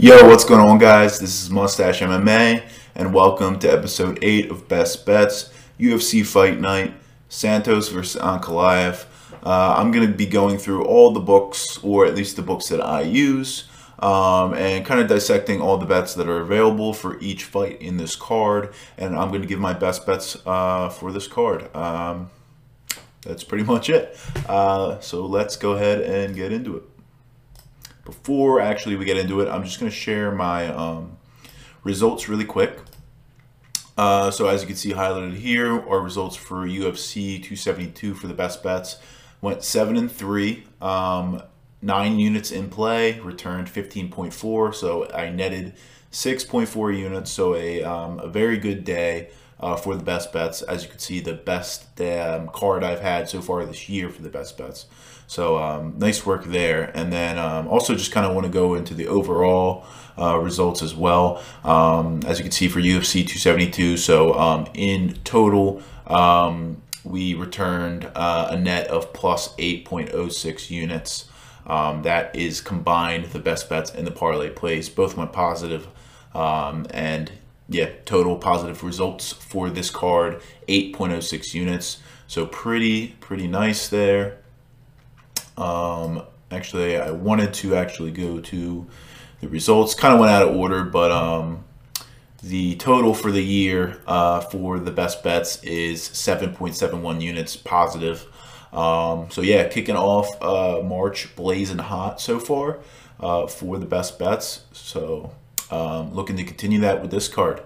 Yo, what's going on, guys? This is Mustache MMA, and welcome to episode 8 of Best Bets UFC Fight Night Santos versus Ankalaev. Uh, I'm going to be going through all the books, or at least the books that I use, um, and kind of dissecting all the bets that are available for each fight in this card. And I'm going to give my best bets uh, for this card. Um, that's pretty much it. Uh, so let's go ahead and get into it. Before actually we get into it, I'm just going to share my um, results really quick. Uh, so as you can see highlighted here, our results for UFC 272 for the best bets went 7 and 3, um, 9 units in play, returned 15.4, so I netted 6.4 units, so a, um, a very good day uh, for the best bets. As you can see, the best um, card I've had so far this year for the best bets. So um, nice work there. And then um, also just kind of want to go into the overall uh, results as well. Um, as you can see for UFC 272, so um, in total, um, we returned uh, a net of plus 8.06 units. Um, that is combined the best bets and the parlay plays. Both went positive. and yeah, total positive results for this card, 8.06 units. So pretty, pretty nice there. Um, actually, I wanted to actually go to the results. Kind of went out of order, but um, the total for the year uh, for the best bets is 7.71 units positive. Um, so yeah, kicking off uh, March blazing hot so far uh, for the best bets. So um, looking to continue that with this card.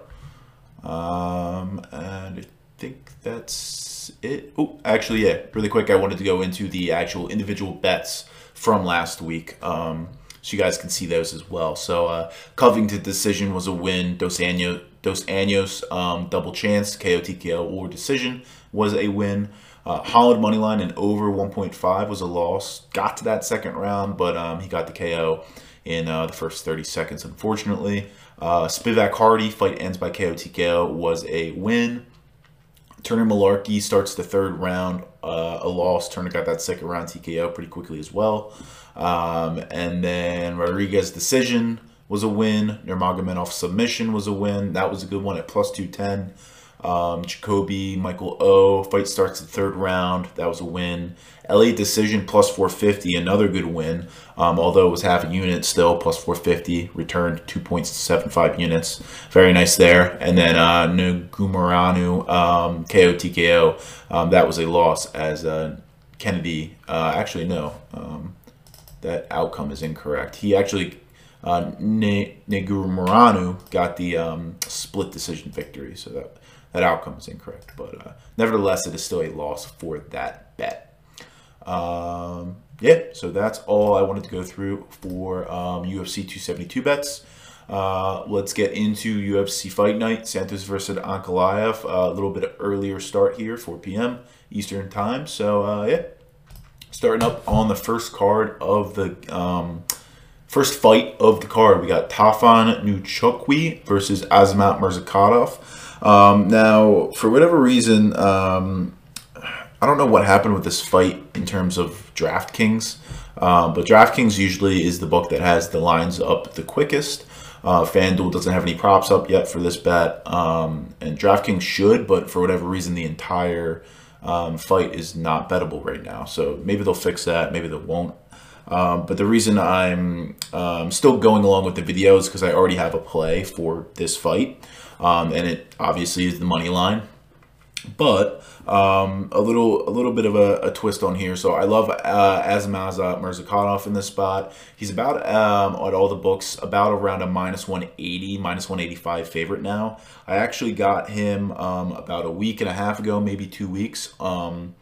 Um, and think that's it. Oh, actually, yeah, really quick, I wanted to go into the actual individual bets from last week. Um, so you guys can see those as well. So uh, Covington decision was a win. Dos Anjos, Dos Anjos um, double chance, KO, TKO, or decision was a win. Uh, Holland money line and over 1.5 was a loss. Got to that second round, but um, he got the KO in uh, the first 30 seconds, unfortunately. Uh, Spivak Hardy, fight ends by KO TKO, was a win. Turner Mullarkey starts the third round, uh, a loss. Turner got that second round TKO pretty quickly as well. Um, and then Rodriguez decision was a win. Nurmagomedov submission was a win. That was a good one at plus 210. Um, Jacoby, Michael O. Fight starts the third round. That was a win. Elliott decision plus 450, another good win. Um, although it was half a unit still, plus 450, returned 2.75 units. Very nice there. And then uh, Negumereanu, um, KO TKO, um, that was a loss as uh, Kennedy, uh, actually, no, um, that outcome is incorrect. He actually, uh, ne- Negumereanu got the um, split decision victory, so that that outcome is incorrect. But uh, nevertheless, it is still a loss for that bet. Um, yeah, so that's all I wanted to go through for um, UFC 272 bets. Uh, let's get into UFC Fight Night, Santos versus Ankalaev. Uh, a little bit of earlier start here, 4 p.m. Eastern Time. So, uh, yeah, starting up on the first card of the um, first fight of the card. We got Tafon Nchukwi versus Azamat Murzakanov. Um, now, for whatever reason, um, I don't know what happened with this fight in terms of DraftKings, um, but DraftKings usually is the book that has the lines up the quickest. Uh, FanDuel doesn't have any props up yet for this bet, um, and DraftKings should, but for whatever reason, the entire um, fight is not bettable right now. So maybe they'll fix that, maybe they won't. Um, but the reason I'm um, still going along with the video is because I already have a play for this fight um, and it obviously is the money line. But um, a little a little bit of a, a, twist on here. So I love uh, Azmaza Murzakanov in this spot. He's about um, at all the books about around a minus 180, minus 185 favorite now. I actually got him um, about a week and a half ago, maybe two weeks. Um,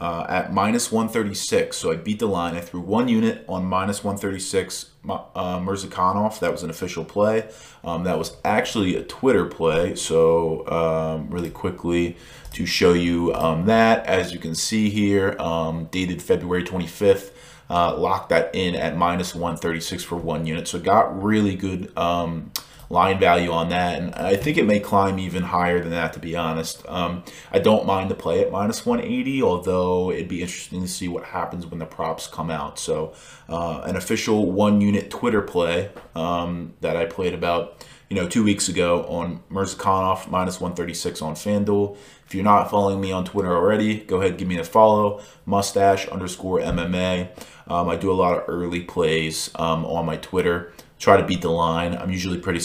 uh, at minus 136. So I beat the line. I threw one unit on minus 136 uh, Murzakanov. That was an official play. Um, that was actually a Twitter play. So um, really quickly to show you um, that, as you can see here, um, dated February 25th, uh, locked that in at minus 136 for one unit. So got really good um, line value on that, and I think it may climb even higher than that. To be honest, um, I don't mind the play at minus 180, although it'd be interesting to see what happens when the props come out. So, uh, an official one unit Twitter play um, that I played about you know, two weeks ago on Murzakanov minus 136 on FanDuel. If you're not following me on Twitter already, go ahead give me a follow. Mustache underscore MMA. Um, I do a lot of early plays um, on my Twitter. Try to beat the line. I'm usually pretty.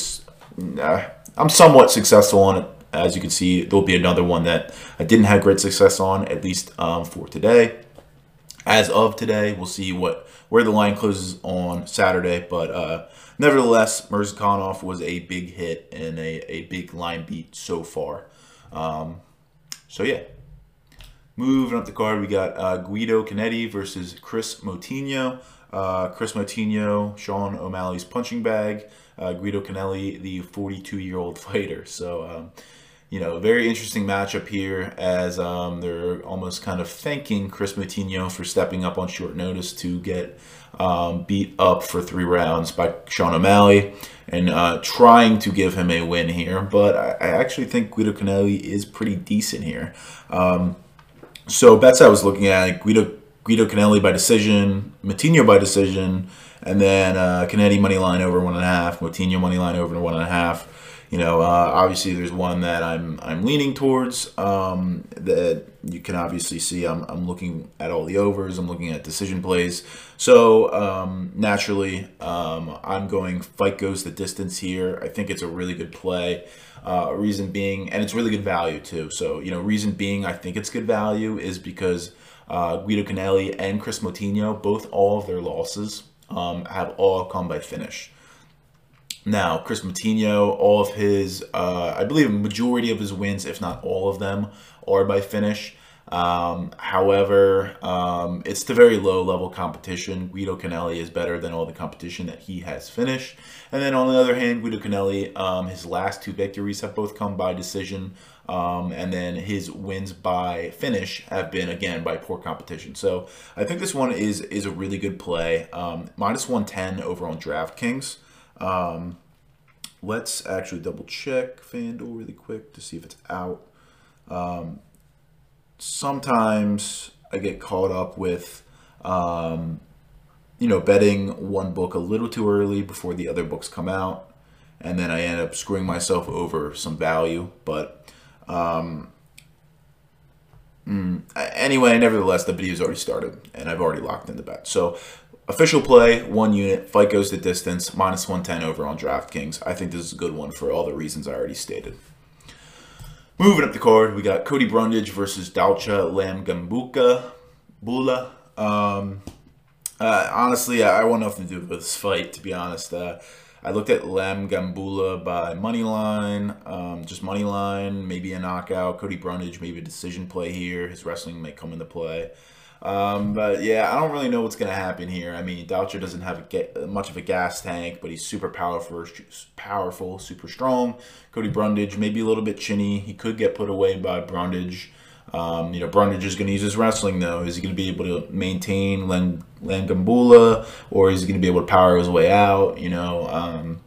I'm somewhat successful on it. As you can see, there'll be another one that I didn't have great success on, at least um, for today. As of today, we'll see what where the line closes on Saturday, but. Uh, nevertheless, Murzakanov was a big hit and a, a big line beat so far. Um, so yeah. Moving up the card, we got uh, Guido Cannetti versus Chris Moutinho. Uh, Chris Moutinho, Sean O'Malley's punching bag. Uh, Guido Canelli, the 42-year-old fighter. So, um, you know, very interesting matchup here as um, they're almost kind of thanking Chris Moutinho for stepping up on short notice to get um, beat up for three rounds by Sean O'Malley and uh, trying to give him a win here. But I, I, actually think Guido Canelli is pretty decent here. Um, so bets I was looking at Guido Guido Canelli by decision, Moutinho by decision, and then uh, Canelli money line over one and a half, Moutinho money line over one and a half. You know, uh, obviously there's one that I'm I'm leaning towards um, that you can obviously see. I'm, I'm looking at all the overs. I'm looking at decision plays. So um, naturally, um, I'm going fight goes the distance here. I think it's a really good play. Uh, reason being, and it's really good value too. So you know, reason being, I think it's good value is because uh, Guido Canelli and Chris Moutinho, both all of their losses um, have all come by finish. Now, Chris Moutinho, all of his, uh, I believe, majority of his wins, if not all of them, are by finish. Um, however, um, it's the very low level competition. Guido Canelli is better than all the competition that he has finished. And then on the other hand, Guido Canelli, um, his last two victories have both come by decision. Um, and then his wins by finish have been again by poor competition. So I think this one is is a really good play. Um, minus 110 over on DraftKings. Um, let's actually double check FanDuel really quick to see if it's out. Um, sometimes I get caught up with, um, you know, betting one book a little too early before the other books come out. And then I end up screwing myself over some value. But um, mm, anyway, nevertheless, the video's already started and I've already locked in the bet. So Official play, one unit, fight goes the distance, minus 110 over on DraftKings. I think this is a good one for all the reasons I already stated. Moving up the card, we got Cody Brundage versus Dalcha Lamgambuka Bula. Um, uh, honestly, I, I want nothing to do with this fight, to be honest. Uh, I looked at Lungiambula by Moneyline, um, just Moneyline, maybe a knockout. Cody Brundage, maybe a decision play here. His wrestling may come into play. Um, but yeah, I don't really know what's going to happen here. I mean, Doucher doesn't have a, much of a gas tank, but he's super powerful, powerful, super strong. Cody Brundage, maybe a little bit chinny. He could get put away by Brundage. Um, you know, Brundage is going to use his wrestling, though. Is he going to be able to maintain Len, Lungiambula, or is he going to be able to power his way out? You know, um,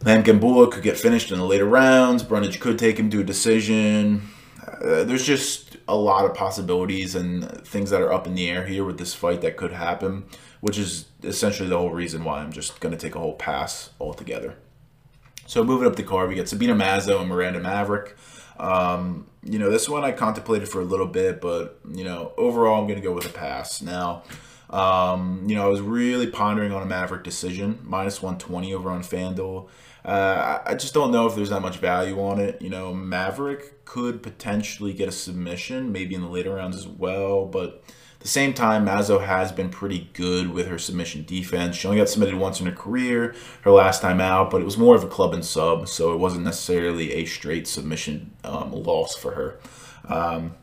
Lungiambula could get finished in the later rounds. Brundage could take him to a decision. Uh, there's just a lot of possibilities and things that are up in the air here with this fight that could happen, which is essentially the whole reason why I'm just going to take a whole pass altogether. So moving up the card, we get Sabina Mazo and Miranda Maverick. Um, you know, this one I contemplated for a little bit, but, you know, overall I'm going to go with a pass. Now, um, you know, I was really pondering on a Maverick decision, minus 120 over on FanDuel. Uh, I just don't know if there's that much value on it. You know, Maverick could potentially get a submission, maybe in the later rounds as well. But the same time, Mazo has been pretty good with her submission defense. She only got submitted once in her career, her last time out, but it was more of a club and sub, so it wasn't necessarily a straight submission um, loss for her. Um,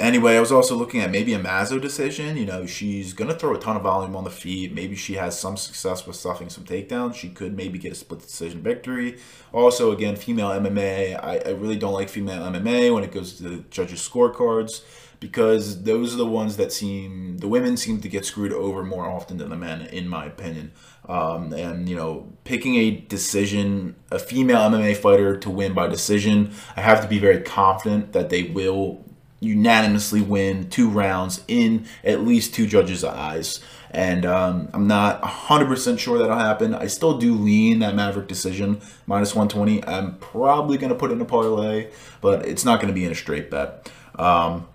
Anyway, I was also looking at maybe a Mazo decision. You know, she's going to throw a ton of volume on the feet. Maybe she has some success with stuffing some takedowns. She could maybe get a split decision victory. Also, again, female MMA. I, I really don't like female MMA when it goes to the judges' scorecards. Because those are the ones that seem the women seem to get screwed over more often than the men, in my opinion. Um, and you know, picking a decision, a female MMA fighter to win by decision, I have to be very confident that they will unanimously win two rounds in at least two judges' eyes. And um, I'm not 100% sure that'll happen. I still do lean that Maverick decision, minus 120. I'm probably going to put in a parlay, but it's not going to be in a straight bet. Um,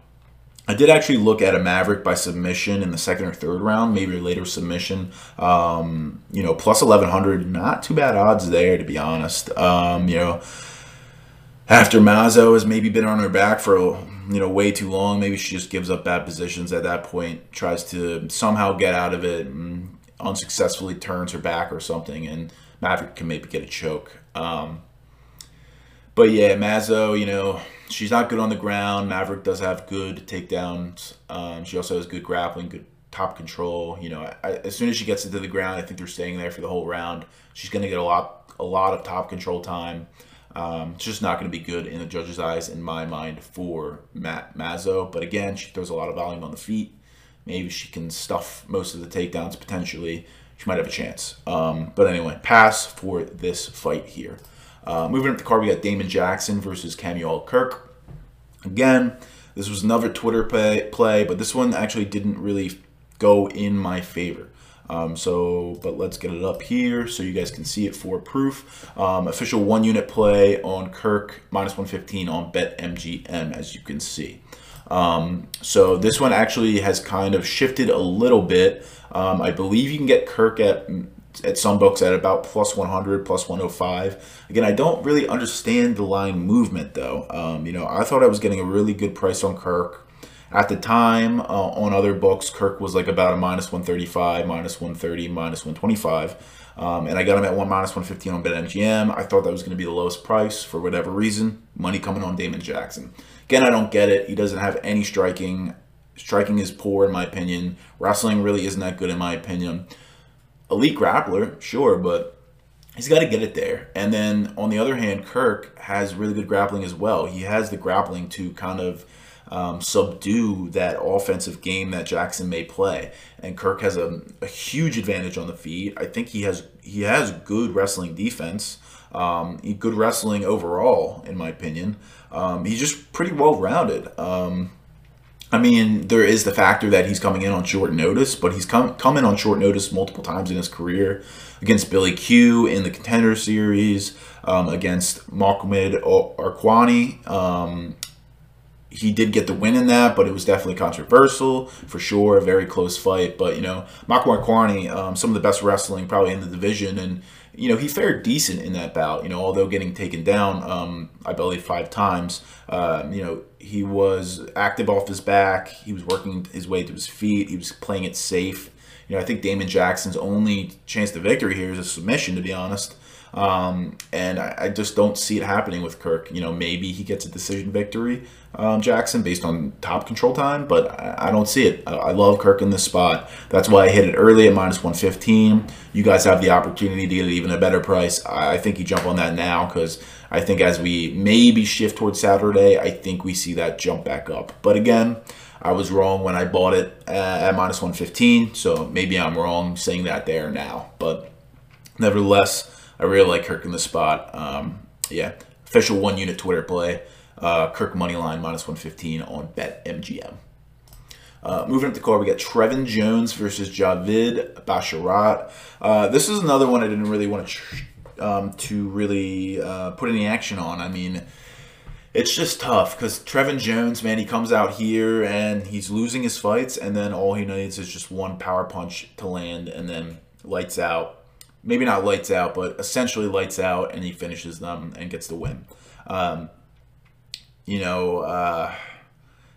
I did actually look at a Maverick by submission in the second or third round, maybe a later submission. Um, you know, plus 1100, not too bad odds there, to be honest. Um, you know, after Mazo has maybe been on her back for you know way too long, maybe she just gives up bad positions at that point, tries to somehow get out of it, and unsuccessfully turns her back or something, and Maverick can maybe get a choke. Um, but yeah, Mazo, you know, she's not good on the ground. Maverick does have good takedowns. Um, she also has good grappling, good top control. You know, I, as soon as she gets into the ground, I think they're staying there for the whole round. She's going to get a lot, a lot of top control time. Um, it's just not going to be good in the judge's eyes, in my mind, for Matt Mazo. But again, she throws a lot of volume on the feet. Maybe she can stuff most of the takedowns potentially. She might have a chance. Um, but anyway, pass for this fight here. Uh, moving up the card, we got Damon Jackson versus Kamuel Kirk. Again, this was another Twitter play, play, but this one actually didn't really go in my favor. Um, so, but let's get it up here so you guys can see it for proof. Um, official one unit play on Kirk, minus 115 on BetMGM, as you can see. Um, so this one actually has kind of shifted a little bit. Um, I believe you can get Kirk at at some books at about plus 100, plus 105. Again, I don't really understand the line movement though. Um, you know, I thought I was getting a really good price on Kirk. At the time, uh, on other books, Kirk was like about a minus 135, minus 130, minus 125. Um, and I got him at one minus 115 on BetMGM. I thought that was going to be the lowest price for whatever reason. Money coming on Damon Jackson. Again, I don't get it. He doesn't have any striking. Striking is poor in my opinion. Wrestling really isn't that good in my opinion elite grappler, sure, but he's got to get it there. And then on the other hand, Kirk has really good grappling as well. He has the grappling to kind of um, subdue that offensive game that Jackson may play. And Kirk has a, a, huge advantage on the feet. I think he has he has good wrestling defense. Um, good wrestling overall, in my opinion. Um, he's just pretty well rounded. Um, I mean, there is the factor that he's coming in on short notice, but he's come coming on short notice multiple times in his career against Billy Q in the Contender Series, um, against Mohamed Arqani. Um, he did get the win in that, but it was definitely controversial for sure. A very close fight, but you know, Mohamed Arqani, um, some of the best wrestling probably in the division, and you know, he fared decent in that bout, you know, although getting taken down, um, I believe, five times. Uh, you know, he was active off his back. He was working his way to his feet. He was playing it safe. You know, I think Damon Jackson's only chance to victory here is a submission, to be honest. Um, and I, I, just don't see it happening with Kirk. You know, maybe he gets a decision victory, um, Jackson, based on top control time, but I, I don't see it. I, I, love Kirk in this spot. That's why I hit it early at minus 115. You guys have the opportunity to get even a better price. I, think you jump on that now because I think as we maybe shift towards Saturday, I think we see that jump back up. But again, I was wrong when I bought it at, at minus 115, so maybe I'm wrong saying that there now. But nevertheless, I really like Kirk in the spot. Um, yeah, official one unit Twitter play. Uh, Kirk money line minus 115 on BetMGM. Uh, moving up the card, we got Trevin Jones versus Javid Basharat. Uh, this is another one I didn't really want to um, to really uh, put any action on. I mean, it's just tough because Trevin Jones, man, he comes out here and he's losing his fights, and then all he needs is just one power punch to land, and then lights out maybe not lights out, but essentially lights out, and he finishes them and gets the win. Um, you know, uh,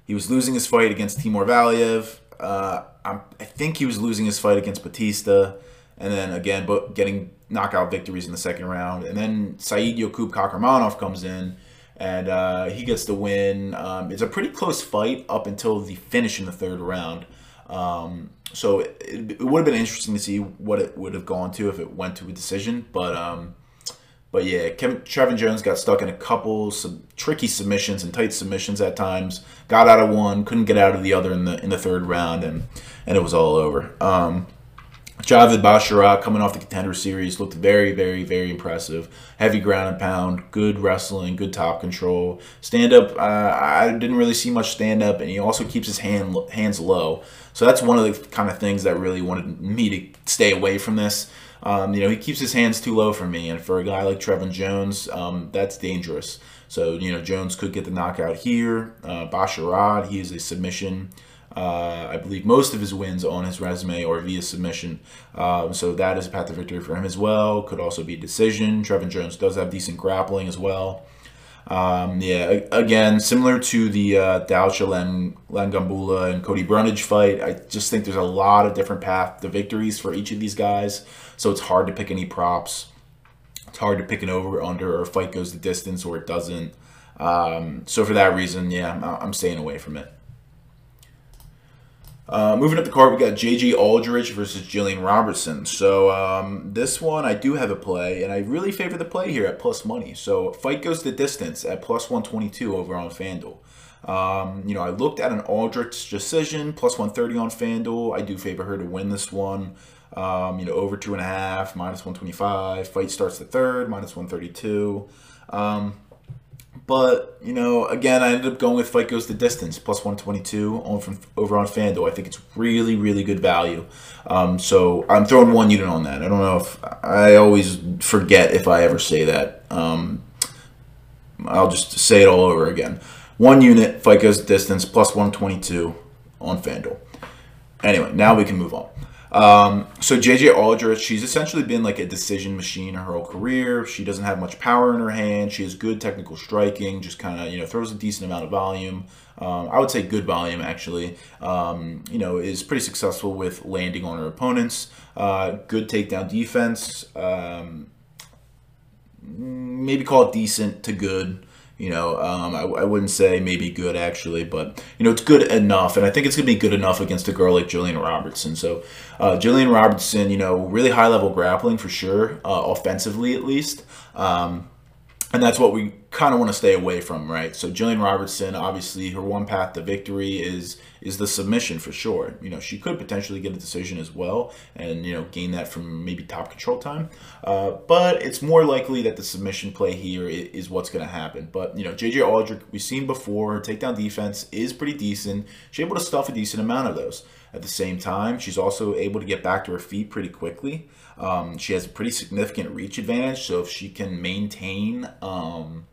he was losing his fight against Timur Valiev. Uh, i think he was losing his fight against Bautista, and then again, but getting knockout victories in the second round. And then Saidyokub Kakhramonov comes in, and uh, he gets the win. Um, it's a pretty close fight up until the finish in the third round. Um, so it, it, would have been interesting to see what it would have gone to if it went to a decision, but um, But yeah, Kevin, Trevin Jones got stuck in a couple some tricky submissions and tight submissions at times. Got out of one, couldn't get out of the other in the in the third round, and and it was all over. Um, Javid Basharat coming off the contender series looked very, very, very impressive. Heavy ground and pound, good wrestling, good top control. Stand up, uh, I didn't really see much stand up, and he also keeps his hand hands low. So that's one of the kind of things that really wanted me to stay away from this. Um, you know, he keeps his hands too low for me, and for a guy like Trevin Jones, um, that's dangerous. So you know, Jones could get the knockout here. Uh, Basharat, he is a submission. Uh, I believe most of his wins on his resume or via submission. Um, so that is a path to victory for him as well. Could also be decision. Trevin Jones does have decent grappling as well. Um, yeah, again, similar to the uh, Dalcha Lungiambula and Cody Brundage fight, I just think there's a lot of different paths to victories for each of these guys. So it's hard to pick any props. It's hard to pick an over under or fight goes the distance or it doesn't. Um, so for that reason, yeah, I'm, I'm staying away from it. Uh, moving up the card, we got J.J. Aldrich versus Gillian Robertson. So um, this one, I do have a play, and I really favor the play here at plus money. So fight goes the distance at plus 122 over on FanDuel. Um, you know, I looked at an Aldrich decision, plus 130 on FanDuel. I do favor her to win this one. Um, you know, over two and a half, minus 125. Fight starts the third, minus 132. Um, but you know, again, I ended up going with fight goes the distance plus 122 on from over on FanDuel. I think it's really, really good value. Um, so I'm throwing one unit on that. I don't know if I always forget if I ever say that. Um, I'll just say it all over again. One unit, fight goes the distance plus 122 on FanDuel. Anyway, now we can move on. Um, so JJ Aldrich, she's essentially been like a decision machine her whole career. She doesn't have much power in her hand. She has good technical striking, just kind of you know throws a decent amount of volume. Um, I would say good volume actually. Um, you know is pretty successful with landing on her opponents. Uh, good takedown defense. Um, maybe call it decent to good. You know, um, I, I, wouldn't say maybe good actually, but you know, it's good enough, and I think it's gonna be good enough against a girl like Gillian Robertson. So, uh, Gillian Robertson, you know, really high level grappling for sure, uh, offensively at least. Um, and that's what we kind of want to stay away from, right? So Gillian Robertson, obviously, her one path to victory is is the submission for sure. You know, she could potentially get a decision as well, and you know, gain that from maybe top control time. Uh, but it's more likely that the submission play here is what's going to happen. But you know, JJ Aldrich, we've seen before, her takedown defense is pretty decent. She's able to stuff a decent amount of those. At the same time, she's also able to get back to her feet pretty quickly. Um, she has a pretty significant reach advantage, so if she can maintain, um,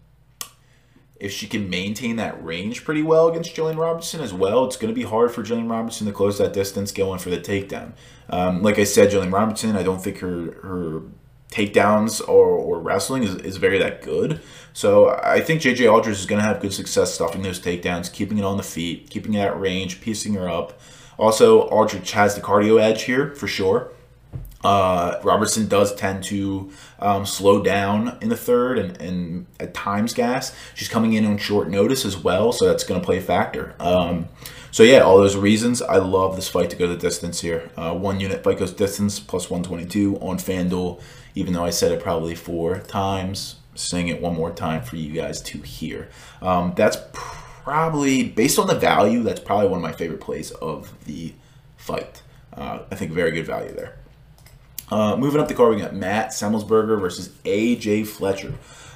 if she can maintain that range pretty well against Gillian Robertson as well, it's going to be hard for Gillian Robertson to close that distance going for the takedown. Um, like I said, Gillian Robertson, I don't think her her takedowns or, or wrestling is, is very that good. So I think JJ Aldrich is going to have good success stuffing those takedowns, keeping it on the feet, keeping it at range, piecing her up. Also, Aldrich has the cardio edge here for sure. Uh, Robertson does tend to um, slow down in the third and, and, at times gas. She's coming in on short notice as well, so that's going to play a factor. Um, so yeah, all those reasons, I love this fight to go the distance here. Uh, one unit fight goes distance plus 122 on FanDuel, even though I said it probably four times. Saying it one more time for you guys to hear. Um, that's probably, based on the value, that's probably one of my favorite plays of the fight. Uh, I think very good value there. Uh, moving up the card, we got Matt Semelsberger versus AJ Fletcher.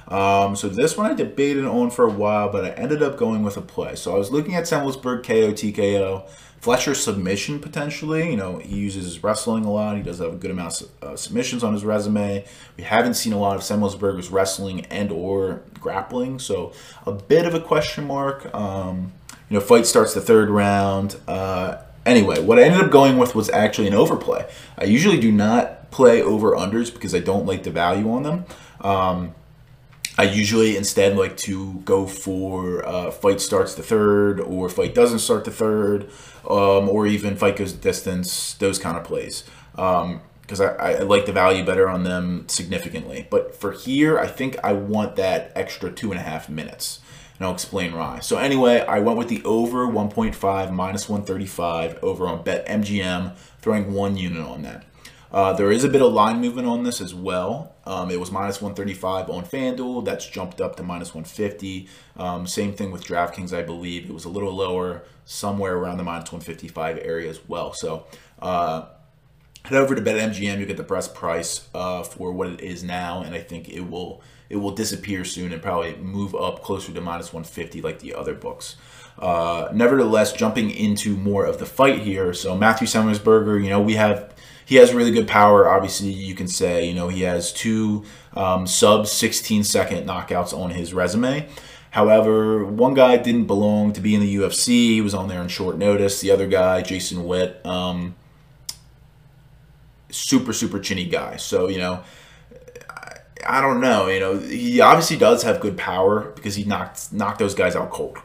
Um, so this one I debated on for a while, but I ended up going with a play. So I was looking at Semelsberg KO TKO, Fletcher submission potentially. You know, he uses wrestling a lot. He does have a good amount of uh, submissions on his resume. We haven't seen a lot of Semelsberger's wrestling and or grappling, so a bit of a question mark. Um, you know, fight starts the third round. Uh, anyway, what I ended up going with was actually an overplay. I usually do not play over unders because I don't like the value on them. Um, I usually instead like to go for uh, fight starts the third or fight doesn't start the third um, or even fight goes distance, those kind of plays. Because um, I, I like the value better on them significantly. But for here, I think I want that extra two and a half minutes. And I'll explain why. So anyway, I went with the over 1.5 minus 135 over on BetMGM, throwing one unit on that. Uh, there is a bit of line movement on this as well. Um, it was minus 135 on FanDuel. That's jumped up to minus 150. Um, same thing with DraftKings, I believe. It was a little lower, somewhere around the minus 155 area as well. So uh, head over to BetMGM. You get the best price uh, for what it is now, and I think it will it will disappear soon and probably move up closer to minus 150 like the other books. Uh, nevertheless, jumping into more of the fight here. So Matthew Semelsberger, you know, we have he has really good power. Obviously, you can say, you know, he has two um, sub 16 second knockouts on his resume. However, one guy didn't belong to be in the UFC. He was on there on short notice. The other guy, Jason Witt, um, super, super chinny guy. So, you know, I, I don't know. You know, he obviously does have good power because he knocked knocked those guys out cold.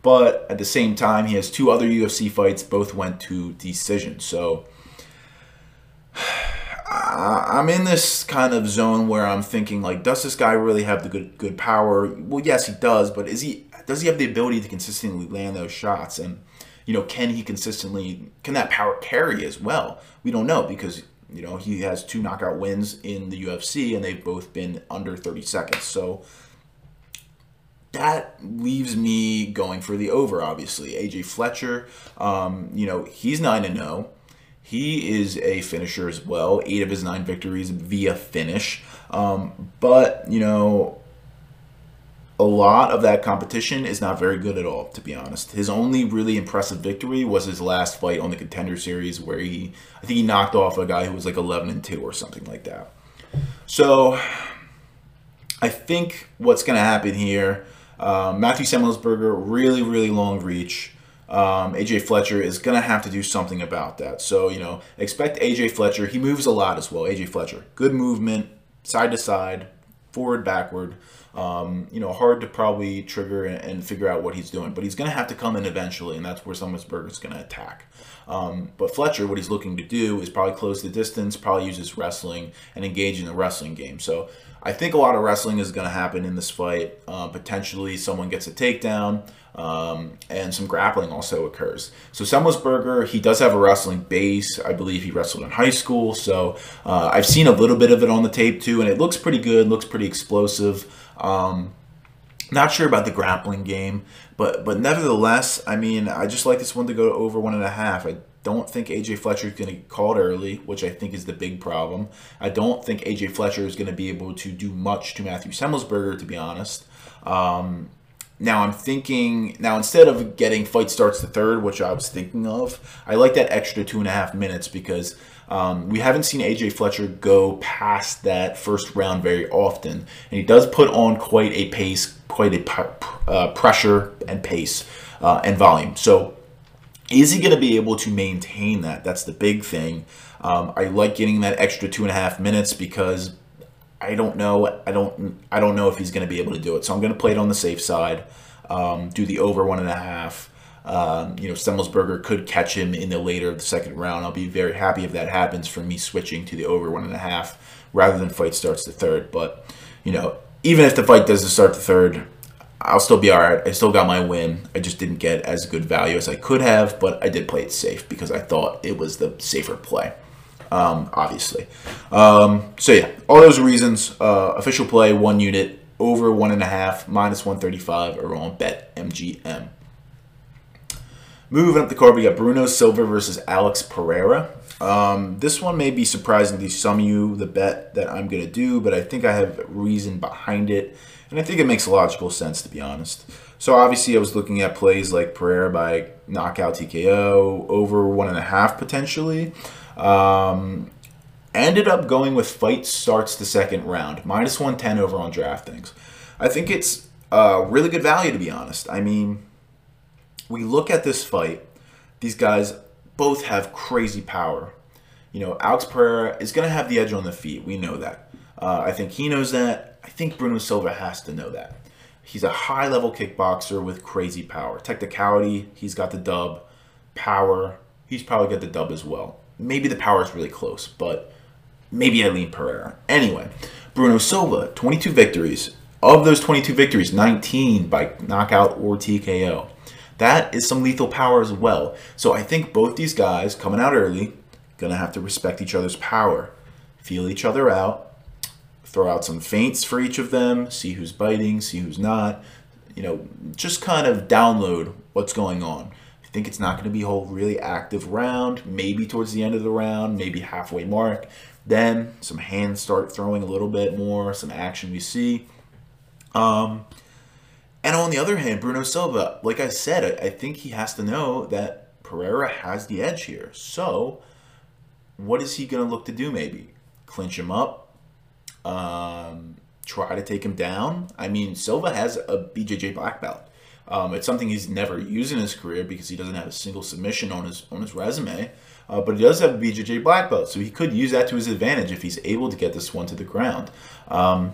But at the same time, he has two other UFC fights. Both went to decision. So I'm in this kind of zone where I'm thinking like, does this guy really have the good good power? Well, yes, he does, but is he does he have the ability to consistently land those shots? And you know, can he consistently can that power carry as well? We don't know because you know he has two knockout wins in the UFC and they've both been under 30 seconds. So that leaves me going for the over. Obviously, AJ Fletcher, um, you know, he's nine and zero. He is a finisher as well. Eight of his nine victories via finish. Um, but, you know, a lot of that competition is not very good at all, to be honest. His only really impressive victory was his last fight on the contender series where he, I think he knocked off a guy who was like 11 and 2 or something like that. So I think what's going to happen here, uh, Matthew Semelsberger, really, really long reach um, AJ Fletcher is going to have to do something about that. So, you know, expect AJ Fletcher. He moves a lot as well. AJ Fletcher, good movement, side to side, forward, backward. Um, you know, hard to probably trigger and, and, figure out what he's doing, but he's going to have to come in eventually, and that's where Semelsberger is going to attack. Um, but Fletcher, what he's looking to do is probably close the distance, probably use his wrestling and engage in the wrestling game. So I think a lot of wrestling is going to happen in this fight. Uh, potentially, someone gets a takedown. Um, and some grappling also occurs. So Semelsberger, he does have a wrestling base. I believe he wrestled in high school. So uh, I've seen a little bit of it on the tape too, and it looks pretty good, looks pretty explosive. Um, not sure about the grappling game, but but nevertheless, I mean, I just like this one to go over one and a half. I don't think AJ Fletcher is going to get called early, which I think is the big problem. I don't think AJ Fletcher is going to be able to do much to Matthew Semelsberger, to be honest. Um, now I'm thinking now instead of getting fight starts the third, which I was thinking of, I like that extra two and a half minutes because um, we haven't seen AJ Fletcher go past that first round very often, and he does put on quite a pace, quite a uh, pressure and pace uh, and volume. So is he going to be able to maintain that? That's the big thing. Um, I like getting that extra two and a half minutes because I don't know. I don't. I don't know if he's going to be able to do it. So I'm going to play it on the safe side. Um, do the over one and a half. Um, you know, Semelsberger could catch him in the later of the second round. I'll be very happy if that happens for me switching to the over one and a half rather than fight starts the third. But you know, even if the fight doesn't start the third, I'll still be all right. I still got my win. I just didn't get as good value as I could have, but I did play it safe because I thought it was the safer play um, obviously. Um, so yeah, all those reasons. Uh, official play one unit over one and a half minus 135 or on bet MGM. Moving up the card, we got Bruno Silva versus Alex Pereira. Um, this one may be surprising to some of you, the bet that I'm going to do, but I think I have reason behind it, and I think it makes logical sense, to be honest. So obviously, I was looking at plays like Pereira by knockout TKO, over one and a half potentially. Um, ended up going with fight starts the second round, minus 110 over on DraftKings. I think it's uh, really good value, to be honest. I mean, we look at this fight, these guys both have crazy power. You know, Alex Pereira is going to have the edge on the feet. We know that. Uh, I think he knows that. I think Bruno Silva has to know that. He's a high level kickboxer with crazy power. Technicality, he's got the dub. Power, he's probably got the dub as well. Maybe the power is really close, but maybe I lean Pereira. Anyway, Bruno Silva, 22 victories. Of those 22 victories, 19 by knockout or TKO. That is some lethal power as well. So I think both these guys coming out early, Gonna have to respect each other's power, feel each other out, throw out some feints for each of them, see who's biting, see who's not. You know, just kind of download what's going on. I think it's not going to be a whole really active round, maybe towards the end of the round, maybe halfway mark. Then some hands start throwing a little bit more, some action we see. Um, and on the other hand, Bruno Silva, like I said, I, I think he has to know that Pereira has the edge here. So, what is he going to look to do maybe? Clinch him up? Um, try to take him down? I mean, Silva has a BJJ black belt. Um, it's something he's never used in his career because he doesn't have a single submission on his on his resume. Uh, but he does have a BJJ black belt, so he could use that to his advantage if he's able to get this one to the ground. Um,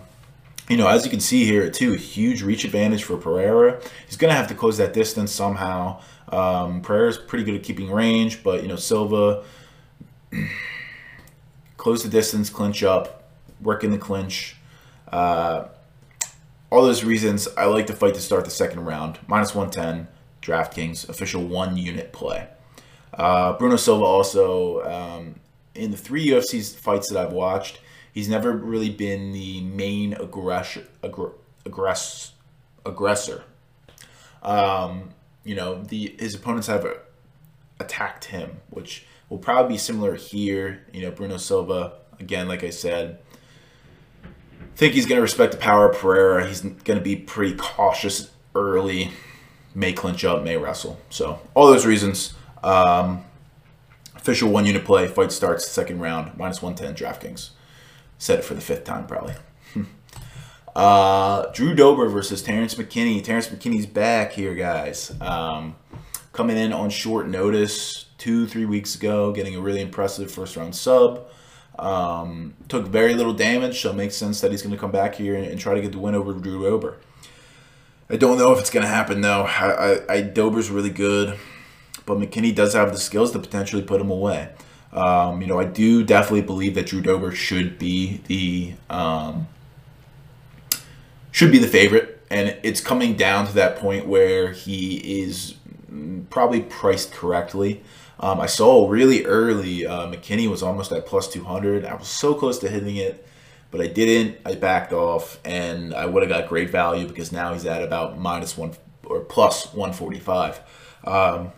you know, as you can see here, too, huge reach advantage for Pereira. He's going to have to close that distance somehow. Um, Pereira's pretty good at keeping range, but, you know, Silva, close the distance, clinch up, work in the clinch. Uh, all those reasons, I like the fight to start the second round. Minus 110, DraftKings, official one unit play. Uh, Bruno Silva also, um, in the three UFC fights that I've watched, he's never really been the main aggressor. Aggr- aggress, aggressor. Um, you know, the his opponents have attacked him, which will probably be similar here. You know, Bruno Silva, again, like I said, think he's going to respect the power of Pereira. He's going to be pretty cautious early, may clinch up, may wrestle. So, all those reasons. Um, official one unit play, fight starts, second round, minus 110, DraftKings. Said it for the fifth time, probably. uh, Drew Dober versus Terrance McKinney. Terrance McKinney's back here, guys. Um, coming in on short notice two, three weeks ago, getting a really impressive first round sub. Um, took very little damage, so it makes sense that he's going to come back here and, try to get the win over Drew Dober. I don't know if it's going to happen though. I, I, I, Dober's really good, but McKinney does have the skills to potentially put him away. Um, you know, I do definitely believe that Drew Dober should be the um, should be the favorite, and it's coming down to that point where he is probably priced correctly. Um, I saw really early uh, McKinney was almost at plus 200. I was so close to hitting it, but I didn't. I backed off, and I would have got great value because now he's at about minus one or plus 145. Um,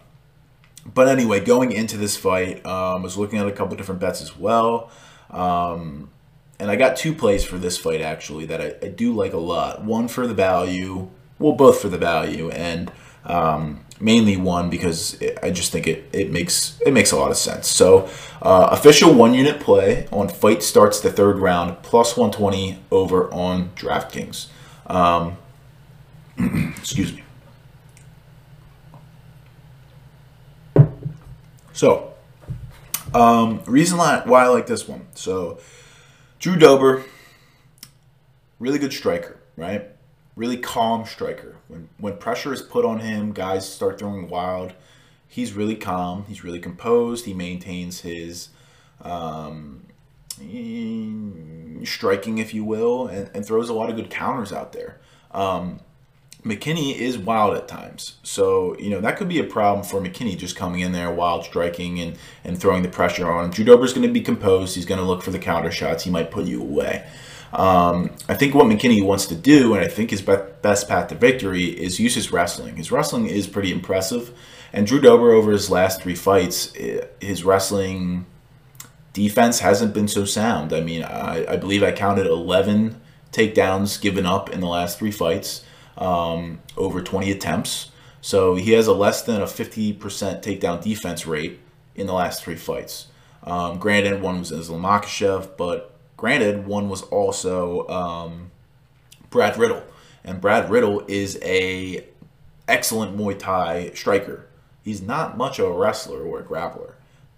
but anyway, going into this fight, um, I was looking at a couple different bets as well. Um, and I got two plays for this fight actually that I, I, do like a lot. One for the value, well, both for the value, and um, mainly one because it, I just think it, it makes it makes a lot of sense. So, uh, official one unit play on fight starts the third round plus 120 over on DraftKings. Um, excuse me. So, um, reason why I like this one. So, Drew Dober, really good striker, right? Really calm striker. When when pressure is put on him, guys start throwing wild. He's really calm. He's really composed. He maintains his um, striking, if you will, and, and, throws a lot of good counters out there. Um, McKinney is wild at times. So, you know, that could be a problem for McKinney just coming in there wild striking and, and throwing the pressure on him. Drew Dober's going to be composed. He's going to look for the counter shots. He might put you away. Um, I think what McKinney wants to do, and I think his best path to victory, is use his wrestling. His wrestling is pretty impressive. And Drew Dober, over his last three fights, his wrestling defense hasn't been so sound. I mean, I, I believe I counted 11 takedowns given up in the last three fights, um, over 20 attempts. So he has a less than a 50% takedown defense rate in the last three fights. Um, granted, one was Islam Makhachev, but granted, one was also um, Brad Riddle, And Brad Riddle is a excellent Muay Thai striker. He's not much of a wrestler or a grappler.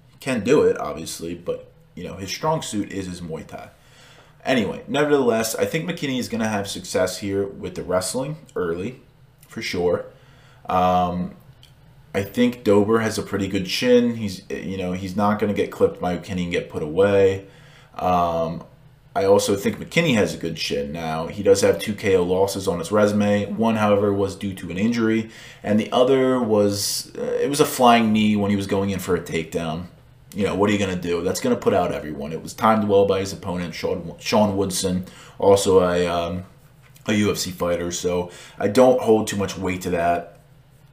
He can do it, obviously, but you know his strong suit is his Muay Thai. Anyway, nevertheless, I think McKinney is going to have success here with the wrestling early, for sure. Um, I think Dober has a pretty good chin. He's you know he's not going to get clipped by McKinney and get put away. Um, I also think McKinney has a good chin now. He does have two KO losses on his resume. One, however, was due to an injury, and the other was uh, it was a flying knee when he was going in for a takedown. you know, what are you going to do? That's going to put out everyone. It was timed well by his opponent, Sean, Sean Woodson, also a, um, a UFC fighter. So I don't hold too much weight to that.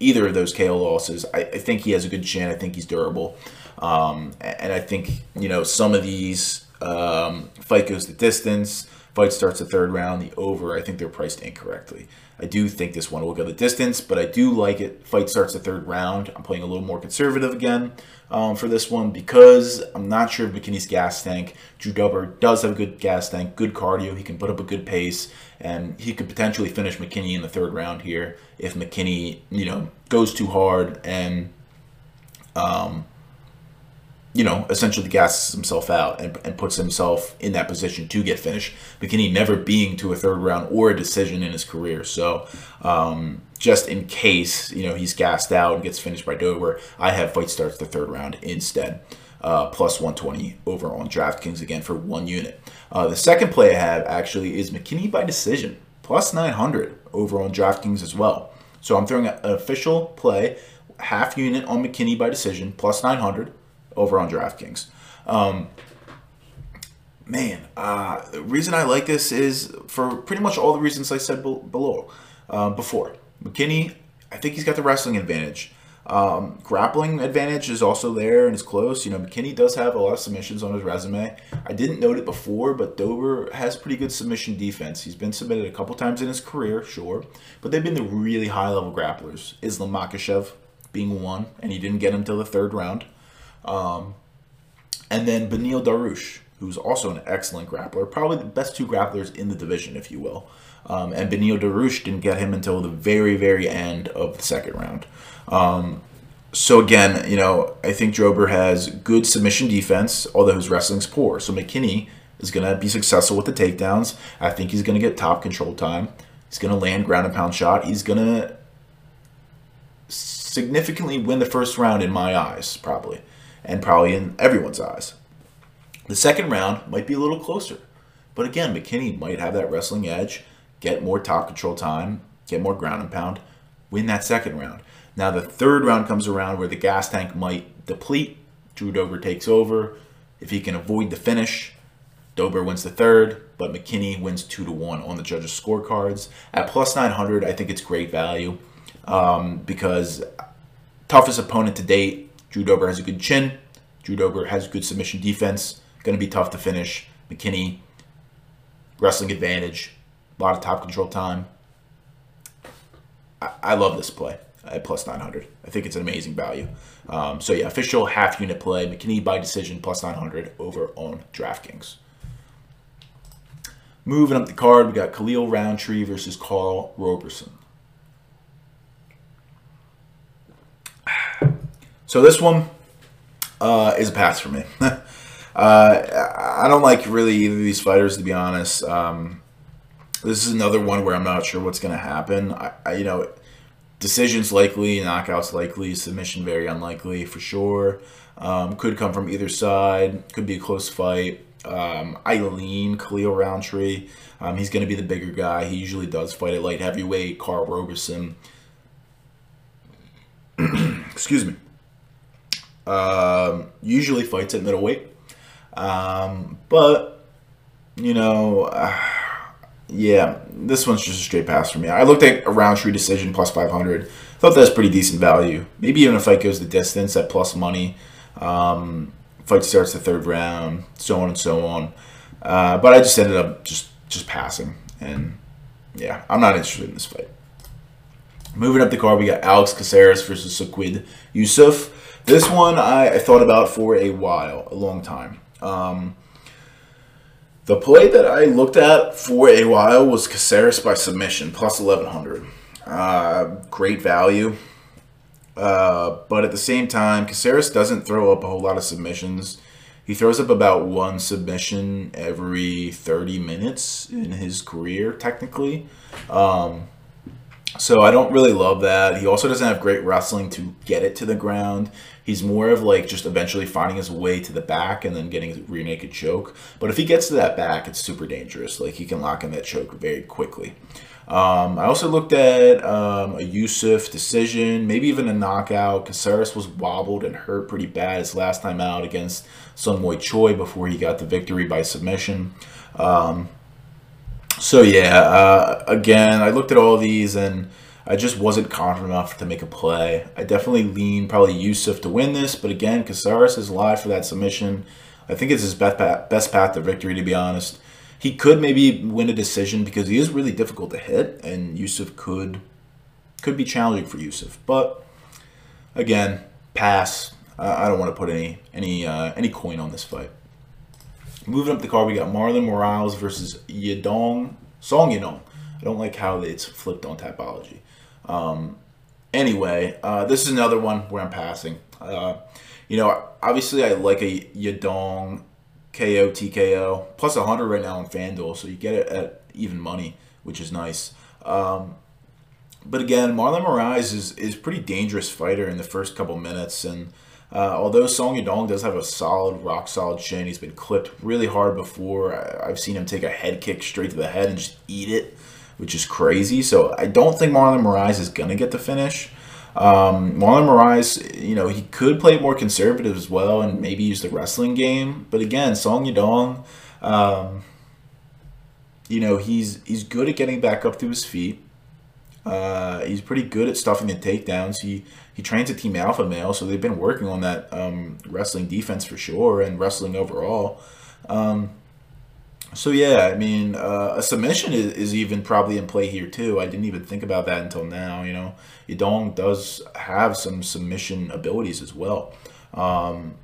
Either of those KO losses. I, I think he has a good chin. I think he's durable. Um, and I think, you know, some of these um, fight goes the distance, fight starts the third round, the over, I think they're priced incorrectly. I do think this one will go the distance, but I do like it. Fight starts the third round. I'm playing a little more conservative again um, for this one because I'm not sure of McKinney's gas tank. Drew Dober does have a good gas tank, good cardio. He can put up a good pace, and he could potentially finish McKinney in the third round here if McKinney, you know, goes too hard and um, you know, essentially gasses himself out and, and puts himself in that position to get finished. McKinney never being to a third round or a decision in his career. So, um, just in case, you know, he's gassed out and gets finished by Dover, I have fight starts the third round instead. Uh, plus 120 over on DraftKings again for one unit. Uh, the second play I have actually is McKinney by decision, plus 900 over on DraftKings as well. So I'm throwing an official play, half unit on McKinney by decision, plus 900 over on DraftKings. Um, man, uh, the reason I like this is for pretty much all the reasons I said below uh, before. McKinney, I think he's got the wrestling advantage. Um, grappling advantage is also there and is close. You know, McKinney does have a lot of submissions on his resume. I didn't note it before, but Dober has pretty good submission defense. He's been submitted a couple times in his career, sure, but they've been the really high level grapplers. Islam Makhachev being one, and he didn't get him till the third round. Um, and then Beneil Dariush, who's also an excellent grappler, probably the best two grapplers in the division, if you will. Um, and Beneil Dariush didn't get him until the very, very end of the second round. Um, so again, you know, I think Dober has good submission defense, although his wrestling's poor. So McKinney is going to be successful with the takedowns. I think he's going to get top control time. He's going to land ground and pound shot. He's going to significantly win the first round in my eyes, probably and probably in everyone's eyes. The second round might be a little closer. But again, McKinney might have that wrestling edge, get more top control time, get more ground and pound, win that second round. Now the third round comes around where the gas tank might deplete. Drew Dober takes over. If he can avoid the finish, Dober wins the third, but McKinney wins two to one on the judges' scorecards. At plus 900, I think it's great value um, because toughest opponent to date Drew Dober has a good chin. Drew Dober has good submission defense. Going to be tough to finish. McKinney, wrestling advantage, a lot of top control time. I, I love this play at plus 900. I think it's an amazing value. Um, so yeah, official half unit play. McKinney by decision plus 900 over on DraftKings. Moving up the card, we got Khalil Rountree versus Karl Roberson. So this one uh, is a pass for me. uh, I don't like really either of these fighters, to be honest. Um, this is another one where I'm not sure what's going to happen. I, I, you know, decisions likely, knockouts likely, submission very unlikely for sure. Um, could come from either side. Could be a close fight. Um, I Khalil Rountree. Um, he's going to be the bigger guy. He usually does fight at light heavyweight. Karl Roberson. Excuse me um, usually fights at middleweight. Um, but, you know, uh, yeah, this one's just a straight pass for me. I looked at a Rountree decision plus 500. Thought that's pretty decent value. Maybe even if fight goes the distance at plus money. Um, fight starts the third round, so on and so on. Uh, but I just ended up just just passing, and yeah, I'm not interested in this fight. Moving up the card, we got Alex Caceres versus Sodiq Yusuff. This one I, I, thought about for a while, a long time. Um, the play that I looked at for a while was Caceres by submission, plus 1100. Uh, great value. Uh, but at the same time, Caceres doesn't throw up a whole lot of submissions. He throws up about one submission every 30 minutes in his career, technically. Um, So I don't really love that. He also doesn't have great wrestling to get it to the ground. He's more of like just eventually finding his way to the back and then getting a rear naked choke. But if he gets to that back, it's super dangerous. Like he can lock in that choke very quickly. Um, I also looked at um, a Yusuff decision, maybe even a knockout. Caceres was wobbled and hurt pretty bad his last time out against Sung Choi before he got the victory by submission. Um, so yeah, uh, again, I looked at all these and I just wasn't confident enough to make a play. I definitely lean probably Yusuff to win this, but again, Caceres is live for that submission. I think it's his best path, best path to victory, to be honest. He could maybe win a decision because he is really difficult to hit, and Yusuff could could be challenging for Yusuff. But again, pass. I don't want to put any any uh, any coin on this fight. Moving up the card, we got Marlon Moraes versus Yadong Song Yadong. I don't like how it's flipped on Tapology. Um, anyway, uh, this is another one where I'm passing. Uh, you know, obviously I like a Yadong KO TKO plus 100 right now on FanDuel, so you get it at even money, which is nice. Um, but again, Marlon Moraes is is pretty dangerous fighter in the first couple minutes, and uh, although Song Yadong does have a solid, rock solid chin, he's been clipped really hard before. I, have seen him take a head kick straight to the head and just eat it, which is crazy. So I don't think Marlon Moraes is gonna get the finish. Um, Marlon Moraes, you know, he could play more conservative as well and maybe use the wrestling game. But again, Song Yadong, um, you know, he's he's good at getting back up to his feet. Uh, he's pretty good at stuffing the takedowns. He he trains at Team Alpha Male, so they've been working on that um, wrestling defense for sure and wrestling overall. Um, so yeah, I mean, uh, a submission is, is even probably in play here too. I didn't even think about that until now. You know, Yadong does have some submission abilities as well. Um,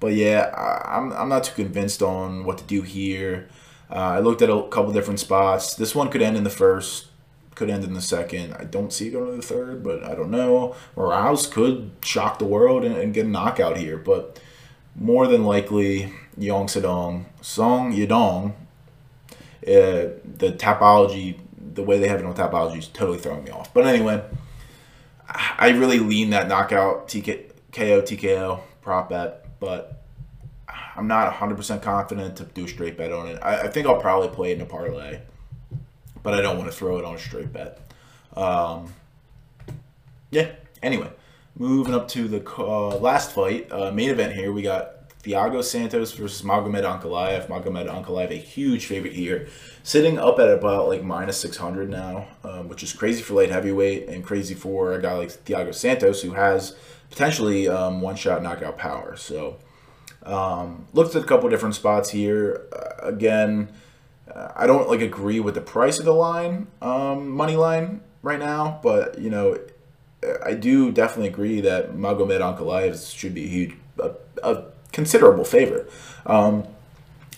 but yeah, I, am I'm, I'm not too convinced on what to do here. Uh, I looked at a couple different spots. This one could end in the first, could end in the second. I don't see it going to the third, but I don't know. Moraes could shock the world and, and get a knockout here, but more than likely, Yong Sedong, Song Yadong, uh, the Tapology, the way they have it on Tapology is totally throwing me off. But anyway, I really lean that knockout TK, KO TKO prop bet, but I'm not 100% confident to do a straight bet on it. I, I, think I'll probably play it in a parlay, but I don't want to throw it on a straight bet. Um, yeah, anyway, moving up to the uh, last fight, uh, main event here, we got Thiago Santos versus Magomed Ankalaev. Magomed Ankalaev, a huge favorite here, sitting up at about like minus 600 now, um, which is crazy for light heavyweight and crazy for a guy like Thiago Santos who has potentially um, one shot knockout power. So, um, looked at a couple different spots here. Uh, again, I don't like agree with the price of the line, um, money line right now, but you know, I do definitely agree that Magomed Ankalaev should be a huge, a, a considerable favor. Um,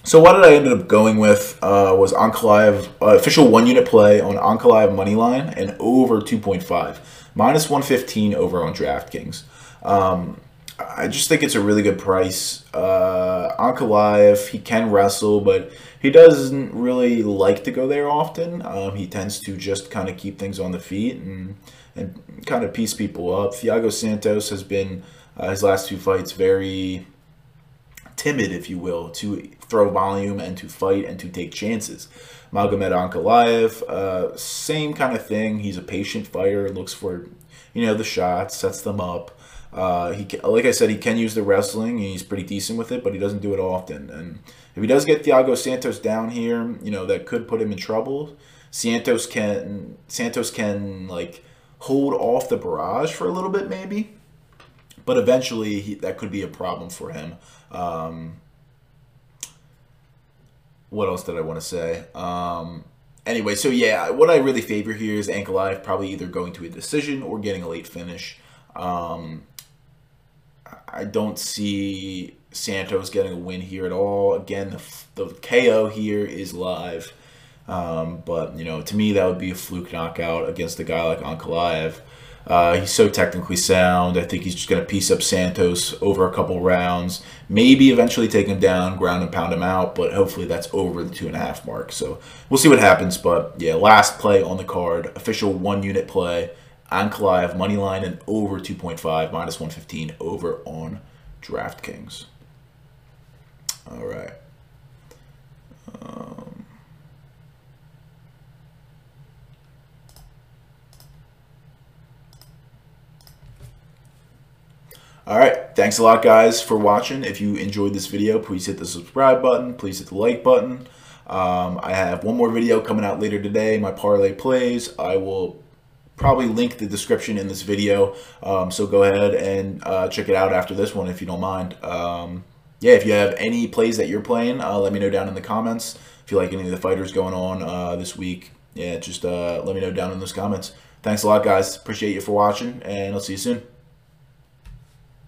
so what did I end up going with uh, was Ankalaev, uh, official one unit play on Ankalaev money line and over 2.5. Minus 115 over on DraftKings. Um, I just think it's a really good price. Uh, Ankalaev, he can wrestle, but he doesn't really like to go there often. Um, he tends to just kind of keep things on the feet and, and kind of piece people up. Thiago Santos has been, uh, his last two fights, very timid, if you will, to throw volume and to fight and to take chances. Magomed Ankalaev, uh, same kind of thing. He's a patient fighter, looks for, you know, the shots, sets them up. Uh, he like I said, he can use the wrestling. he's pretty decent with it, but he doesn't do it often. And if he does get Thiago Santos down here, you know that could put him in trouble. Santos can Santos can like hold off the barrage for a little bit, maybe, but eventually he, that could be a problem for him. Um, what else did I want to say? Um, anyway, so yeah, what I really favor here is Ankalaev probably either going to a decision or getting a late finish. Um, I don't see Santos getting a win here at all. Again, the, the KO here is live. Um, but, you know, to me, that would be a fluke knockout against a guy like Ankalaev. Uh, he's so technically sound. I think he's just going to piece up Santos over a couple rounds. Maybe eventually take him down, ground and pound him out, but hopefully that's over the two and a half mark. So we'll see what happens. But yeah, last play on the card, official one unit play. Ankalaev money line and over 2.5 minus 115 over on DraftKings. All right. Um, all right. Thanks a lot, guys, for watching. If you enjoyed this video, please hit the subscribe button. Please hit the like button. Um, I have one more video coming out later today, my parlay plays. I will probably link the description in this video. Um, so go ahead and uh, check it out after this one if you don't mind. Um, yeah, if you have any plays that you're playing, uh, let me know down in the comments. If you like any of the fighters going on uh, this week, yeah, just uh, let me know down in those comments. Thanks a lot, guys. Appreciate you for watching, and I'll see you soon.